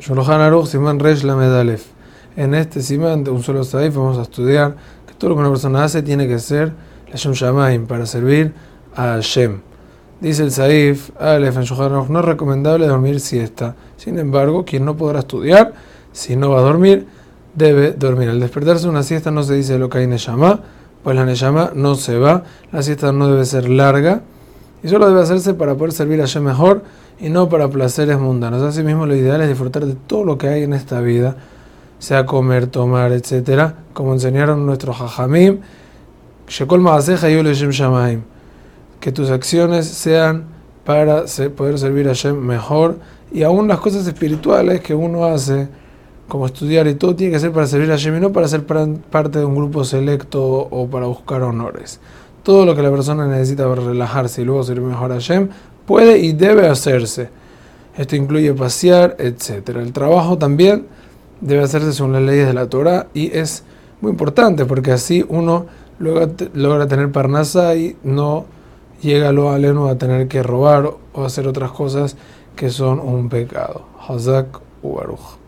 Shulchan Aruch, Simán Resh la Medalef. En este Simán de un solo Saif vamos a estudiar que todo lo que una persona hace tiene que ser la Shem Shamaim para servir a Hashem. Dice el Saif, Aleph en Shulchan Aruch, no es recomendable dormir siesta. Sin embargo, quien no podrá estudiar, si no va a dormir, debe dormir. Al despertarse una siesta no se dice lo que hay Neshama, pues la Neshama no se va, la siesta no debe ser larga y solo debe hacerse para poder servir a Hashem mejor y no para placeres mundanos. Asimismo, lo ideal es disfrutar de todo lo que hay en esta vida, sea comer, tomar, etc. Como enseñaron nuestros hajamim, que tus acciones sean para poder servir a Hashem mejor y aún las cosas espirituales que uno hace, como estudiar y todo, tiene que ser para servir a Hashem y no para ser parte de un grupo selecto o para buscar honores. Todo lo que la persona necesita para relajarse y luego servir mejor a Hashem puede y debe hacerse. Esto incluye pasear, etc. El trabajo también debe hacerse según las leyes de la Torah y es muy importante porque así uno logra, logra tener parnasa y no llega lo aleno a tener que robar o hacer otras cosas que son un pecado. Hazak Ubaruch.